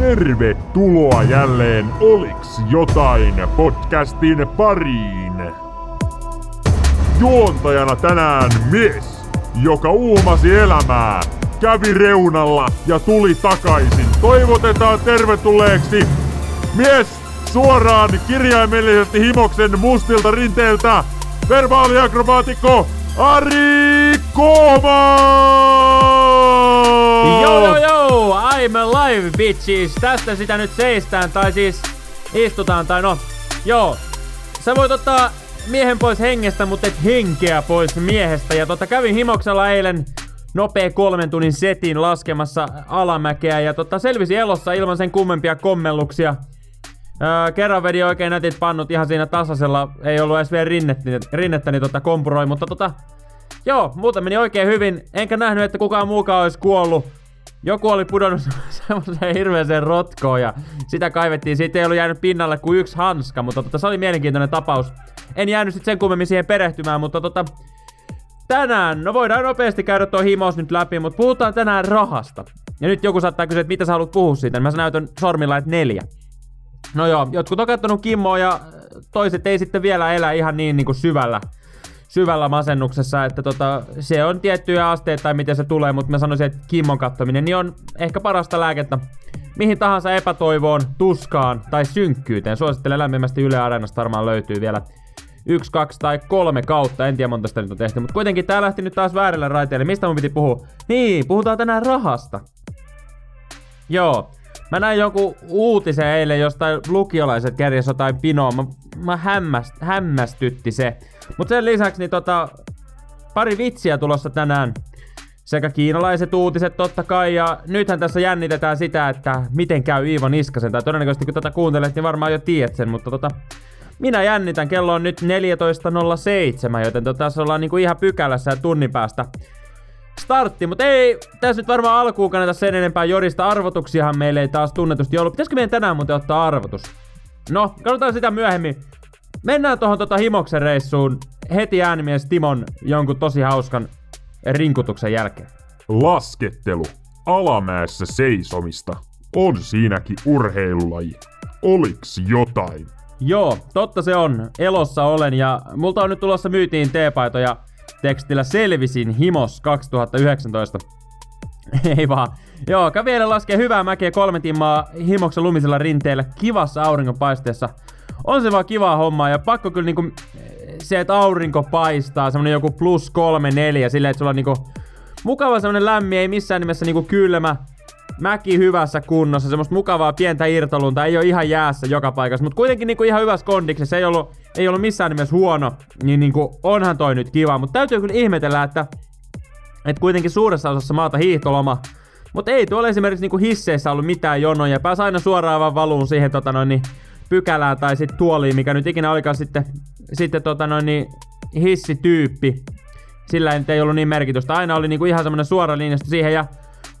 Tervetuloa jälleen Oliks jotain podcastin pariin. Juontajana tänään mies, joka uumasi elämää, kävi reunalla ja tuli takaisin. Toivotetaan tervetulleeksi mies suoraan kirjaimellisesti himoksen mustilta rinteeltä, verbaaliakrobaatikko Ari Koma! Joo joo joo, I'm alive bitches. Tästä sitä nyt seistään, tai siis istutaan, tai no, joo. Sä voit ottaa miehen pois hengestä, mutta et henkeä pois miehestä. Ja tota, kävin himoksella eilen nopea kolmen tunnin setin laskemassa alamäkeä ja tota, selvisi elossa ilman sen kummempia kommelluksia. Öö, kerran vedi oikein nätit pannut ihan siinä tasaisella, ei ollut edes vielä rinnettä, rinnettä niin tota kompuroi, mutta tota, joo, muuten meni oikein hyvin, enkä nähnyt, että kukaan muukaan olisi kuollut. Joku oli pudonnut semmoiseen hirveeseen rotkoon ja sitä kaivettiin. Siitä ei ollut jäänyt pinnalle kuin yksi hanska, mutta tota, se oli mielenkiintoinen tapaus. En jäänyt sitten sen kummemmin siihen perehtymään, mutta tota, tänään, no voidaan nopeasti käydä tuo himos nyt läpi, mutta puhutaan tänään rahasta. Ja nyt joku saattaa kysyä, että mitä sä haluat puhua siitä, niin mä näytän sormilla, että neljä. No joo, jotkut on kattonut Kimmoa ja toiset ei sitten vielä elä ihan niin, niin kuin syvällä, syvällä masennuksessa, että tota, se on tiettyjä asteita tai miten se tulee, mutta mä sanoisin, että Kimmon kattominen niin on ehkä parasta lääkettä mihin tahansa epätoivoon, tuskaan tai synkkyyteen. Suosittelen lämpimästi Yle Areenasta varmaan löytyy vielä yksi, kaksi tai kolme kautta, en tiedä monta sitä nyt on tehty, mutta kuitenkin tää lähti nyt taas väärille raiteille. Mistä mun piti puhua? Niin, puhutaan tänään rahasta. Joo, Mä näin joku uutisen eilen jostain lukiolaiset kerjas jotain pinoa. Mä, mä hämmäst, hämmästytti se. Mut sen lisäksi niin tota, pari vitsiä tulossa tänään. Sekä kiinalaiset uutiset totta kai, ja nythän tässä jännitetään sitä, että miten käy Iivo Niskasen. Tai todennäköisesti kun tätä kuuntelet, niin varmaan jo tiedät sen, mutta tota, minä jännitän. Kello on nyt 14.07, joten tota, tässä ollaan niinku ihan pykälässä ja tunnin päästä startti, mutta ei tässä nyt varmaan alkuun kannata sen enempää jorista. Arvotuksiahan meille ei taas tunnetusti ollut. Pitäisikö meidän tänään muuten ottaa arvotus? No, katsotaan sitä myöhemmin. Mennään tuohon tota Himoksen reissuun heti äänimies Timon jonkun tosi hauskan rinkutuksen jälkeen. Laskettelu. Alamäessä seisomista. On siinäkin urheilulaji. Oliks jotain? Joo, totta se on. Elossa olen ja multa on nyt tulossa myytiin teepaitoja tekstillä selvisin himos 2019. Ei vaan. Joo, kävi laskee hyvää mäkeä kolme timmaa himoksen lumisella rinteellä kivassa aurinkonpaisteessa. On se vaan kivaa hommaa ja pakko kyllä niinku se, että aurinko paistaa, semmonen joku plus kolme neljä, silleen, että sulla on niinku mukava semmonen lämmin, ei missään nimessä niinku kylmä, mäki hyvässä kunnossa, semmoista mukavaa pientä irtolunta, ei ole ihan jäässä joka paikassa, mutta kuitenkin niinku ihan hyvässä kondiksessa, ei ollut, ei ollut missään nimessä huono, niin niinku onhan toi nyt kiva, mutta täytyy kyllä ihmetellä, että et kuitenkin suuressa osassa maata hiihtoloma, mutta ei tuolla esimerkiksi niinku hisseissä ollut mitään jonoja, pääsi aina suoraan vaan valuun siihen tota noin, niin pykälään tai sitten tuoliin, mikä nyt ikinä olikaan sitten, sitten tota noin, niin hissityyppi. Sillä ei ollut niin merkitystä. Aina oli niinku ihan semmonen suora linjasta siihen ja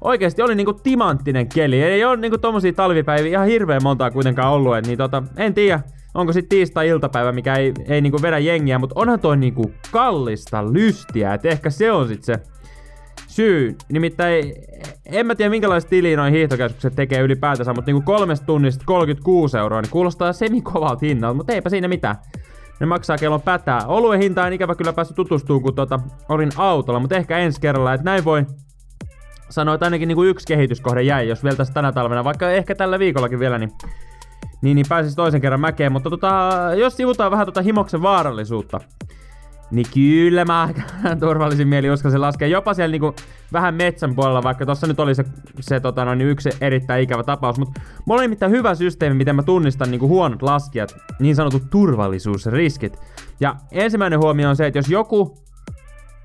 oikeasti oli niinku timanttinen keli. Ei ole niinku tommosia talvipäiviä ihan hirveän montaa kuitenkaan ollut. Et, niin tota, en tiedä, onko sitten tiistai-iltapäivä, mikä ei, ei niinku vedä jengiä, mutta onhan toi niinku kallista lystiä. Et ehkä se on sit se syy. Nimittäin en mä tiedä minkälaista tiliä noin hiihtokeskukset tekee ylipäätänsä, mutta niinku kolmesta tunnista 36 euroa, niin kuulostaa semikovalta hinnalta, mutta eipä siinä mitään. Ne maksaa kellon pätää. Oluen hinta en ikävä kyllä päässyt tutustumaan, kun tota, olin autolla, mutta ehkä ensi kerralla, että näin voi sanoa, että ainakin niinku yksi kehityskohde jäi, jos vielä tässä tänä talvena, vaikka ehkä tällä viikollakin vielä, niin, niin, niin pääsisi toisen kerran mäkeen. Mutta tota, jos sivutaan vähän tota himoksen vaarallisuutta, niin kyllä mä turvallisin mieli uskalsin laskea jopa siellä niinku vähän metsän puolella, vaikka tossa nyt oli se, se tota noin, yksi erittäin ikävä tapaus. Mutta mulla oli mitään hyvä systeemi, miten mä tunnistan niinku huonot laskijat, niin sanotut turvallisuusriskit. Ja ensimmäinen huomio on se, että jos joku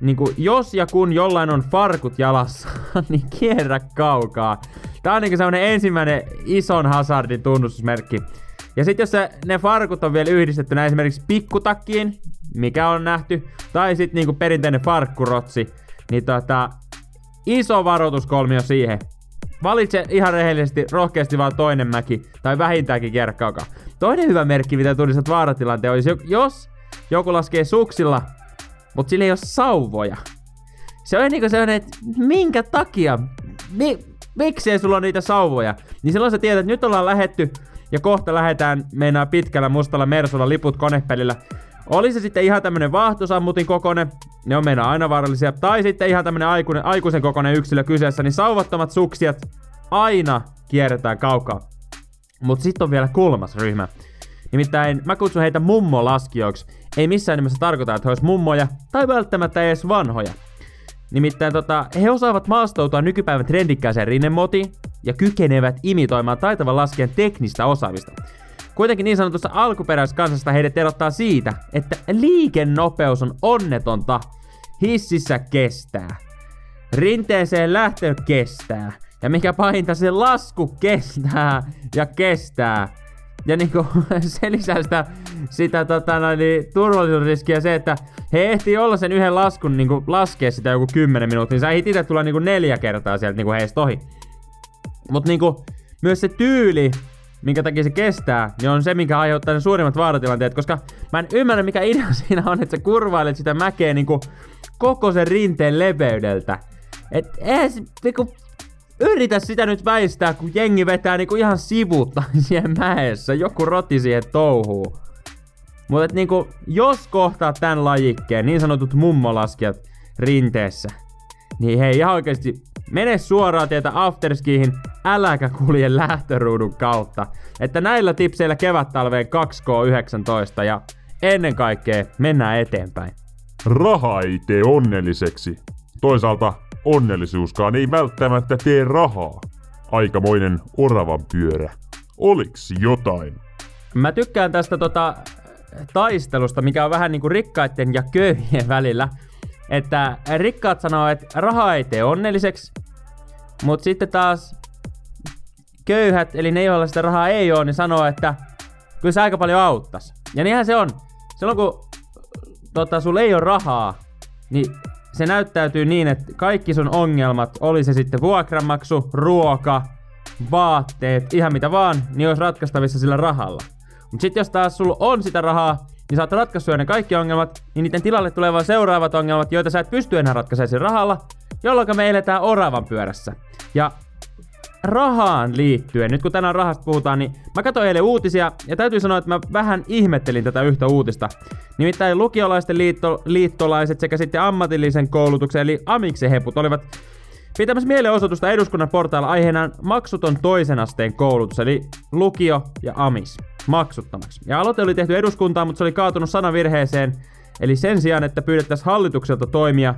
niinku, jos ja kun jollain on farkut jalassa, niin kierrä kaukaa. Tää on niinku semmonen ensimmäinen ison hazardin tunnustusmerkki. Ja sitten jos se, ne farkut on vielä yhdistettynä esimerkiksi pikkutakkiin, mikä on nähty, tai sitten niinku perinteinen farkkurotsi, niin tota, iso varoituskolmio siihen. Valitse ihan rehellisesti, rohkeasti vaan toinen mäki, tai vähintäänkin kierkkaukaa. Toinen hyvä merkki, mitä tunnistat vaaratilanteen, olisi, jos joku laskee suksilla, mutta sillä ei ole sauvoja. Se on niinku sellainen, että minkä takia, mi, miksei sulla on niitä sauvoja? Niin silloin sä tiedät, että nyt ollaan lähetty ja kohta lähetään meinaa pitkällä mustalla Mersulla liput konepelillä. Oli se sitten ihan tämmönen vaahtosammutin kokone, ne on meidän aina vaarallisia, tai sitten ihan tämmönen aikuinen, aikuisen kokoinen yksilö kyseessä, niin sauvattomat suksijat aina kierretään kaukaa. Mut sitten on vielä kolmas ryhmä. Nimittäin mä kutsun heitä mummolaskijoiksi. Ei missään nimessä tarkoita, että he olisi mummoja tai välttämättä edes vanhoja. Nimittäin tota, he osaavat maastoutua nykypäivän trendikkääseen rinnemotiin ja kykenevät imitoimaan taitavan laskijan teknistä osaamista. Kuitenkin niin sanotusta alkuperäiskansasta heidät erottaa siitä, että liikennopeus on onnetonta. Hississä kestää. Rinteeseen lähtö kestää. Ja mikä pahinta, se lasku kestää ja kestää. Ja niinku se lisää sitä, sitä tota, noin, niin, turvallisuusriskiä se, että he ehtii olla sen yhden laskun niinku laskea sitä joku 10 minuuttia. Niin sä ehdit itse tulla niinku neljä kertaa sieltä niinku heistä ohi. Mut niinku myös se tyyli, minkä takia se kestää, niin on se, mikä aiheuttaa ne suurimmat vaaratilanteet, koska mä en ymmärrä, mikä idea siinä on, että sä kurvailet sitä mäkeä niinku koko sen rinteen leveydeltä. Et se, niinku, yritä sitä nyt väistää, kun jengi vetää niinku ihan sivutta siihen mäessä, joku roti siihen touhuu. Mutta niinku, jos kohtaa tämän lajikkeen, niin sanotut mummolaskijat rinteessä, niin hei ihan oikeesti mene suoraan tietä afterskihin, äläkä kulje lähtöruudun kautta. Että näillä tipseillä kevät-talveen 2K19 ja ennen kaikkea mennään eteenpäin. Raha ei tee onnelliseksi. Toisaalta onnellisuuskaan ei välttämättä tee rahaa. Aikamoinen oravan pyörä. Oliks jotain? Mä tykkään tästä tota taistelusta, mikä on vähän niinku rikkaiden ja köyhien välillä. Että rikkaat sanoo, että raha ei tee onnelliseksi, mutta sitten taas köyhät, eli ne joilla sitä rahaa ei ole, niin sanoo, että kyllä se aika paljon auttas. Ja niinhän se on. Silloin kun tota, sulla ei ole rahaa, niin se näyttäytyy niin, että kaikki sun ongelmat, oli se sitten vuokranmaksu, ruoka, vaatteet, ihan mitä vaan, niin olisi ratkaistavissa sillä rahalla. Mutta sitten jos taas sulla on sitä rahaa, niin sä oot ratkaissut ne kaikki ongelmat, niin niiden tilalle tulee vaan seuraavat ongelmat, joita sä et pysty enää ratkaisemaan rahalla, jolloin me eletään oravan pyörässä. Ja rahaan liittyen, nyt kun tänään rahasta puhutaan, niin mä katsoin eilen uutisia ja täytyy sanoa, että mä vähän ihmettelin tätä yhtä uutista. Nimittäin lukiolaisten liitto, liittolaiset sekä sitten ammatillisen koulutuksen eli amiksen heput olivat pitämässä mielenosoitusta eduskunnan portailla aiheena maksuton toisen asteen koulutus, eli lukio ja amis, maksuttomaksi. Ja aloite oli tehty eduskuntaan, mutta se oli kaatunut sanavirheeseen, eli sen sijaan, että pyydettäisiin hallitukselta toimia,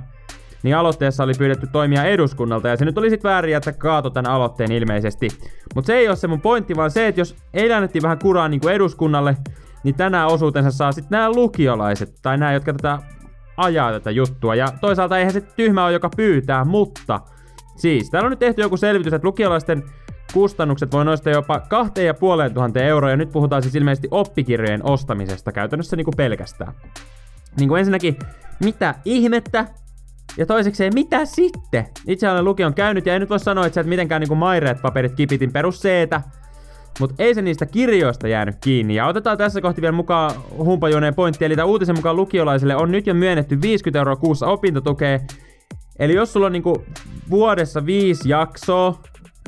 niin aloitteessa oli pyydetty toimia eduskunnalta, ja se nyt oli sit väärin, että kaato tämän aloitteen ilmeisesti. Mutta se ei ole se mun pointti, vaan se, että jos annettiin vähän kuraa niin kuin eduskunnalle, niin tänään osuutensa saa sitten nämä lukiolaiset, tai nämä, jotka tätä ajaa tätä juttua. Ja toisaalta eihän se tyhmä ole, joka pyytää, mutta siis täällä on nyt tehty joku selvitys, että lukiolaisten kustannukset voi noista jopa 2500 euroa, ja nyt puhutaan siis ilmeisesti oppikirjojen ostamisesta käytännössä niin kuin pelkästään. Niin kuin ensinnäkin, mitä ihmettä ja toiseksi mitä sitten? Itse olen lukion käynyt ja en nyt voi sanoa, että sä et mitenkään niinku maireet paperit kipitin perus seetä. Mutta ei se niistä kirjoista jäänyt kiinni. Ja otetaan tässä kohti vielä mukaan humpajuoneen pointti. Eli tämän uutisen mukaan lukiolaisille on nyt jo myönnetty 50 euroa kuussa opintotukea. Eli jos sulla on niinku vuodessa viisi jaksoa,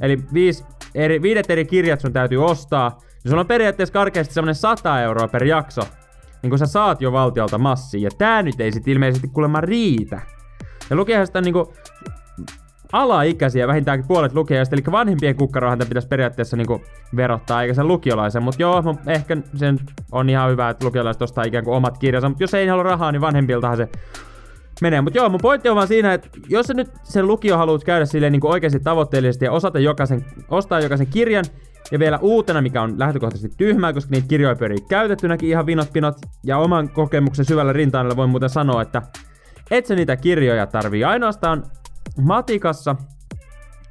eli viisi eri, viidet eri kirjat sun täytyy ostaa, niin sulla on periaatteessa karkeasti semmonen 100 euroa per jakso. Niin kun sä saat jo valtiolta massia. Ja tää nyt ei sit ilmeisesti kuulemma riitä. Ja lukijaista on niinku alaikäisiä vähintäänkin puolet lukijaista, eli vanhempien kukkarohan pitäisi periaatteessa niinku verottaa, eikä sen lukiolaisen. Mutta joo, ehkä sen on ihan hyvä, että lukiolaiset ostaa ikään kuin omat kirjansa, mutta jos ei halua rahaa, niin vanhempiltahan se menee. Mutta joo, mun pointti on vaan siinä, että jos sä nyt sen lukio haluat käydä silleen niin kuin oikeasti tavoitteellisesti ja osata jokaisen, ostaa jokaisen kirjan, ja vielä uutena, mikä on lähtökohtaisesti tyhmää, koska niitä kirjoja pyörii käytettynäkin ihan vinot pinot, ja oman kokemuksen syvällä rintaanella voin muuten sanoa, että et sä niitä kirjoja tarvii. Ainoastaan matikassa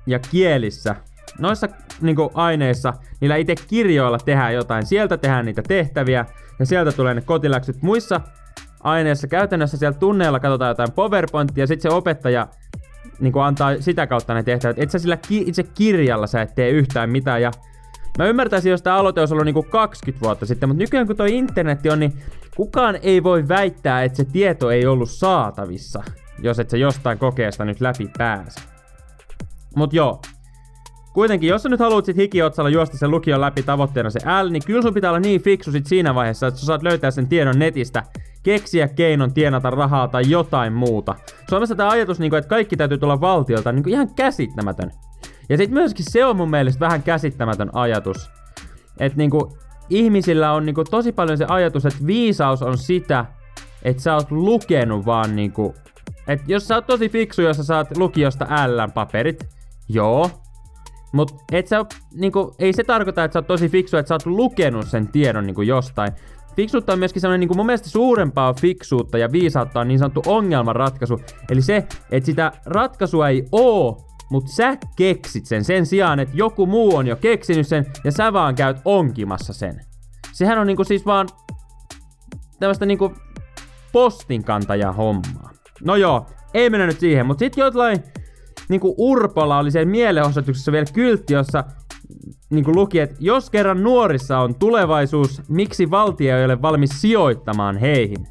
ja kielissä, noissa niinku aineissa, niillä itse kirjoilla tehdään jotain. Sieltä tehdään niitä tehtäviä ja sieltä tulee ne kotiläksyt. Muissa aineissa käytännössä siellä tunneilla katsotaan jotain PowerPointia ja sitten se opettaja niin antaa sitä kautta ne tehtävät. Et sä sillä ki- itse kirjalla sä et tee yhtään mitään ja Mä ymmärtäisin, jos tämä aloite olisi ollut niinku 20 vuotta sitten, mutta nykyään kun toi internetti on, niin kukaan ei voi väittää, että se tieto ei ollut saatavissa, jos et se jostain kokeesta nyt läpi pääse. Mut joo, kuitenkin, jos sä nyt haluat sit hikiotsalla juosta sen lukion läpi tavoitteena se L, niin kyllä sun pitää olla niin fiksu sit siinä vaiheessa, että sä saat löytää sen tiedon netistä, keksiä keinon tienata rahaa tai jotain muuta. Suomessa tämä ajatus, niin kuin, että kaikki täytyy tulla valtiolta, niin ihan käsittämätön. Ja sitten myöskin se on mun mielestä vähän käsittämätön ajatus. Että niinku, ihmisillä on niinku tosi paljon se ajatus, että viisaus on sitä, että sä oot lukenut vaan niinku... Että jos sä oot tosi fiksu, jos sä saat lukiosta L-paperit, joo. Mut et sä, niinku, ei se tarkoita, että sä oot tosi fiksu, että sä oot lukenut sen tiedon niinku jostain. Fiksuutta on myöskin sellainen, niin mun mielestä suurempaa fiksuutta ja viisautta on niin sanottu ongelmanratkaisu. Eli se, että sitä ratkaisua ei oo, mutta sä keksit sen sen sijaan, että joku muu on jo keksinyt sen ja sä vaan käyt onkimassa sen. Sehän on niinku siis vaan tämmöistä niinku postinkantaja hommaa. No joo, ei mennä nyt siihen, mutta sitten jotain niinku Urpola oli siellä mielenosoituksessa vielä kyltti, jossa niinku luki, että jos kerran nuorissa on tulevaisuus, miksi valtio ei ole valmis sijoittamaan heihin?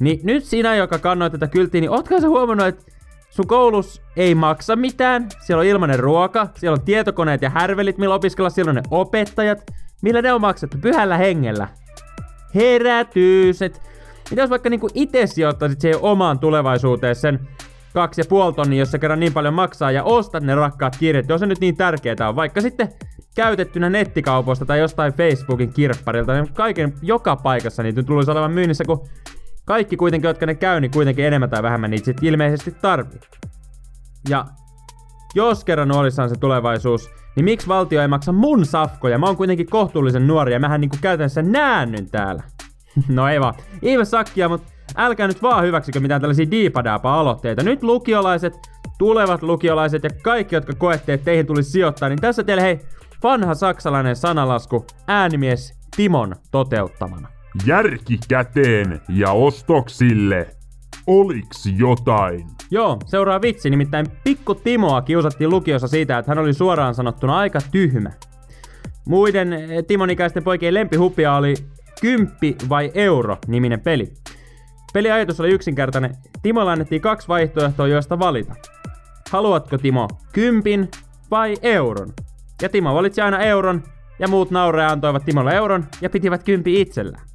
Niin nyt sinä, joka kannoi tätä kylttiä, niin ootko sä huomannut, että sun koulus ei maksa mitään, siellä on ilmainen ruoka, siellä on tietokoneet ja härvelit, millä opiskella, siellä on ne opettajat, millä ne on maksettu pyhällä hengellä. Herätys, mitä jos vaikka niinku itse sijoittaisit siihen omaan tulevaisuuteen sen kaksi ja puoli tonnia, jos se kerran niin paljon maksaa ja ostat ne rakkaat kirjat, jos se nyt niin tärkeää on, vaikka sitten käytettynä nettikaupoista tai jostain Facebookin kirpparilta, niin kaiken joka paikassa niitä tulisi olevan myynnissä, kun kaikki kuitenkin, jotka ne käy, niin kuitenkin enemmän tai vähemmän niitä sit ilmeisesti tarvii. Ja jos kerran olissaan se tulevaisuus, niin miksi valtio ei maksa mun safkoja? Mä oon kuitenkin kohtuullisen nuori ja mähän niinku käytännössä näännyn täällä. no ei vaan. Ihme sakkia, mutta älkää nyt vaan hyväksykö mitään tällaisia diipadaapa-aloitteita. Nyt lukiolaiset, tulevat lukiolaiset ja kaikki, jotka koette, että teihin tulisi sijoittaa, niin tässä teille hei vanha saksalainen sanalasku äänimies Timon toteuttamana. Järki käteen ja ostoksille. Oliks jotain? Joo, seuraa vitsi, nimittäin pikku Timoa kiusattiin lukiossa siitä, että hän oli suoraan sanottuna aika tyhmä. Muiden eh, Timon ikäisten poikien lempihupia oli Kymppi vai Euro niminen peli. Peliajatus oli yksinkertainen. Timolle annettiin kaksi vaihtoehtoa, joista valita. Haluatko Timo kympin vai euron? Ja Timo valitsi aina euron, ja muut naurea antoivat Timolle euron ja pitivät kympi itsellään.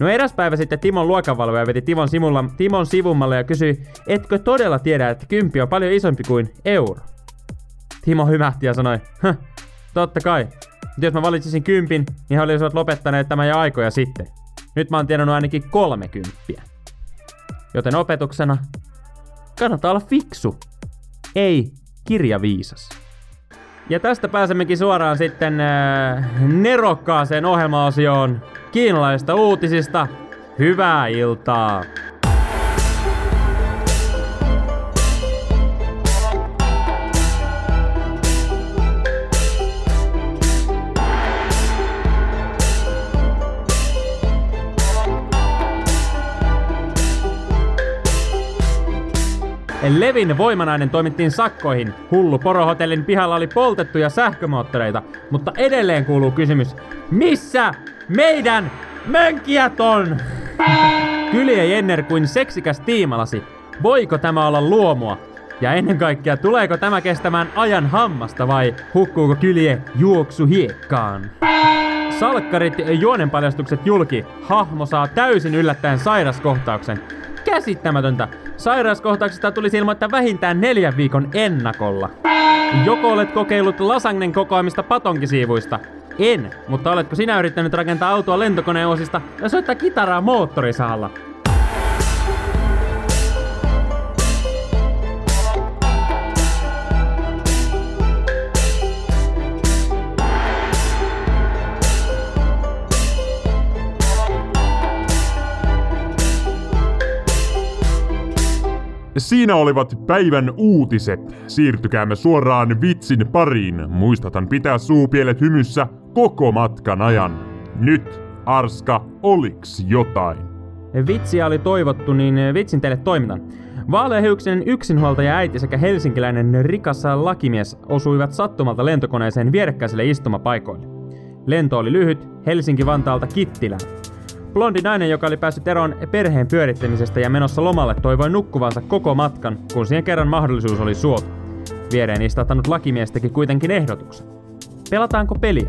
No eräs päivä sitten Timon luokanvalvoja veti Timon, simulla, Timon sivummalle ja kysyi, etkö todella tiedä, että kymppi on paljon isompi kuin euro? Timo hymähti ja sanoi, totta kai. Mutta jos mä valitsisin kympin, niin he olisivat lopettaneet tämän jo aikoja sitten. Nyt mä oon tienannut ainakin kolme kymppiä. Joten opetuksena, kannattaa olla fiksu, ei kirjaviisas. Ja tästä pääsemmekin suoraan sitten äh, nerokkaaseen ohjelmaosioon kiinalaisista uutisista. Hyvää iltaa! Levin voimanainen toimittiin sakkoihin. Hullu porohotellin pihalla oli poltettuja sähkömoottoreita, mutta edelleen kuuluu kysymys, missä meidän mönkijät on? Kylie Jenner kuin seksikäs tiimalasi. Voiko tämä olla luomua? Ja ennen kaikkea, tuleeko tämä kestämään ajan hammasta vai hukkuuko kylje juoksu hiekkaan? Salkkarit juonenpaljastukset julki. Hahmo saa täysin yllättäen sairaskohtauksen. Käsittämätöntä. Sairauskohtauksesta tulisi ilmoittaa vähintään neljän viikon ennakolla. Joko olet kokeillut lasagnen kokoamista patonkisiivuista? En, mutta oletko sinä yrittänyt rakentaa autoa lentokoneosista ja soittaa kitaraa moottorisahalla? Siinä olivat päivän uutiset. Siirtykäämme suoraan vitsin pariin. Muistatan pitää suupielet hymyssä koko matkan ajan. Nyt, Arska, oliks jotain? Vitsiä oli toivottu, niin vitsin teille toimitan. Vaaleahiuksinen yksinhuoltaja äiti sekä helsinkiläinen rikas lakimies osuivat sattumalta lentokoneeseen vierekkäiselle istumapaikoille. Lento oli lyhyt Helsinki-Vantaalta Kittilään. Blondi nainen, joka oli päässyt eroon perheen pyörittämisestä ja menossa lomalle, toivoi nukkuvansa koko matkan, kun siihen kerran mahdollisuus oli suotu. Viereen istahtanut lakimies teki kuitenkin ehdotuksen. Pelataanko peliä?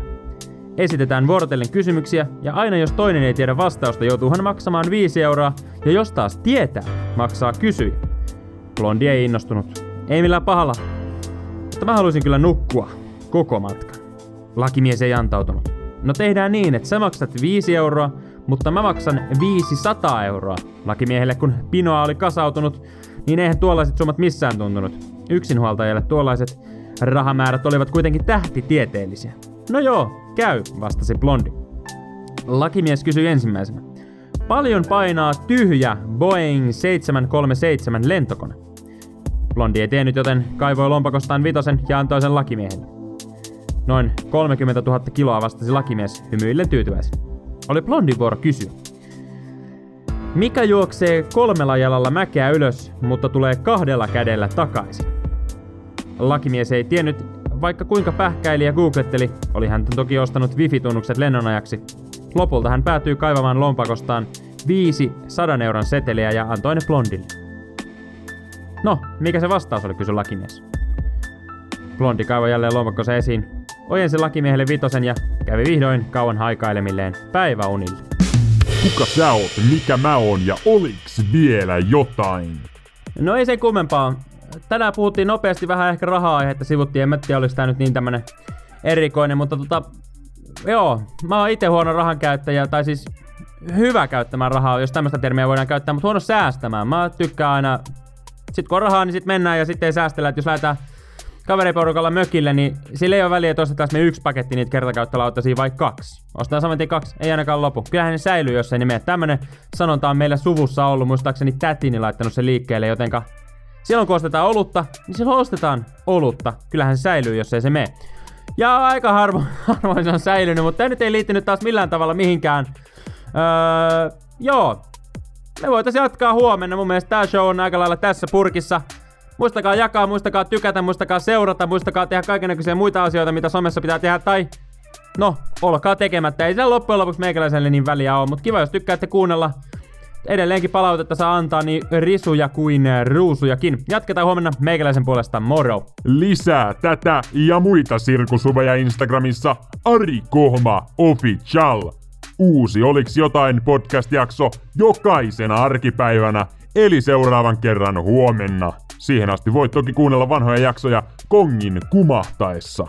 Esitetään vuorotellen kysymyksiä ja aina jos toinen ei tiedä vastausta, joutuu hän maksamaan 5 euroa ja jos taas tietää, maksaa kysyi. Blondi ei innostunut. Ei millään pahalla. Mutta mä haluaisin kyllä nukkua koko matkan. Lakimies ei antautunut. No tehdään niin, että sä maksat 5 euroa, mutta mä maksan 500 euroa. Lakimiehelle kun pinoa oli kasautunut, niin eihän tuollaiset summat missään tuntunut. Yksinhuoltajalle tuollaiset rahamäärät olivat kuitenkin tähtitieteellisiä. No joo, käy, vastasi blondi. Lakimies kysyi ensimmäisenä. Paljon painaa tyhjä Boeing 737 lentokone? Blondi ei tiennyt, joten kaivoi lompakostaan vitosen ja antoi sen lakimiehelle. Noin 30 000 kiloa vastasi lakimies hymyillen tyytyväisen. Oli blondin vuoro kysyä. Mikä juoksee kolmella jalalla mäkeä ylös, mutta tulee kahdella kädellä takaisin? Lakimies ei tiennyt, vaikka kuinka pähkäili ja googletteli, oli hän toki ostanut wifi-tunnukset lennonajaksi. Lopulta hän päätyi kaivamaan lompakostaan viisi euron seteliä ja antoi ne blondille. No, mikä se vastaus oli, kysyi lakimies. Blondi kaivoi jälleen lompakkonsa esiin, ojensi lakimiehelle vitosen ja kävi vihdoin kauan haikailemilleen päiväunille. Kuka sä oot, mikä mä oon ja oliks vielä jotain? No ei sen kummempaa. Tänään puhuttiin nopeasti vähän ehkä rahaa-aihetta sivuttiin, en mä tiedä oliko tää nyt niin tämmönen erikoinen, mutta tota, joo, mä oon itse huono rahan käyttäjä, tai siis hyvä käyttämään rahaa, jos tämmöistä termiä voidaan käyttää, mutta huono säästämään. Mä tykkään aina, sit kun on rahaa, niin sit mennään ja sitten ei säästellä, että jos lähdetään kaveriporukalla mökille, niin sillä ei ole väliä, että ostetaan me yksi paketti niitä kertakäyttölautasia vai kaksi. Ostetaan saman kaksi, ei ainakaan lopu. Kyllähän ne säilyy, jos ei ne mene. Tämmönen sanonta on meillä suvussa ollut, muistaakseni tätini laittanut sen liikkeelle, jotenka silloin kun ostetaan olutta, niin silloin ostetaan olutta. Kyllähän se säilyy, jos ei se mene. Ja aika harvo, harvoin se on säilynyt, mutta tämä nyt ei liittynyt taas millään tavalla mihinkään. Öö, joo, me voitaisiin jatkaa huomenna. Mun mielestä tää show on aika lailla tässä purkissa. Muistakaa jakaa, muistakaa tykätä, muistakaa seurata, muistakaa tehdä kaikenlaisia muita asioita, mitä somessa pitää tehdä. Tai no, olkaa tekemättä. Ei sillä loppujen lopuksi meikäläiselle niin väliä ole, mutta kiva jos tykkäätte kuunnella. Edelleenkin palautetta saa antaa niin risuja kuin ruusujakin. Jatketaan huomenna meikäläisen puolesta moro. Lisää tätä ja muita sirkusuveja Instagramissa Ari Kohma Official. Uusi Oliks jotain podcast-jakso jokaisena arkipäivänä, eli seuraavan kerran huomenna. Siihen asti voit toki kuunnella vanhoja jaksoja kongin kumahtaessa.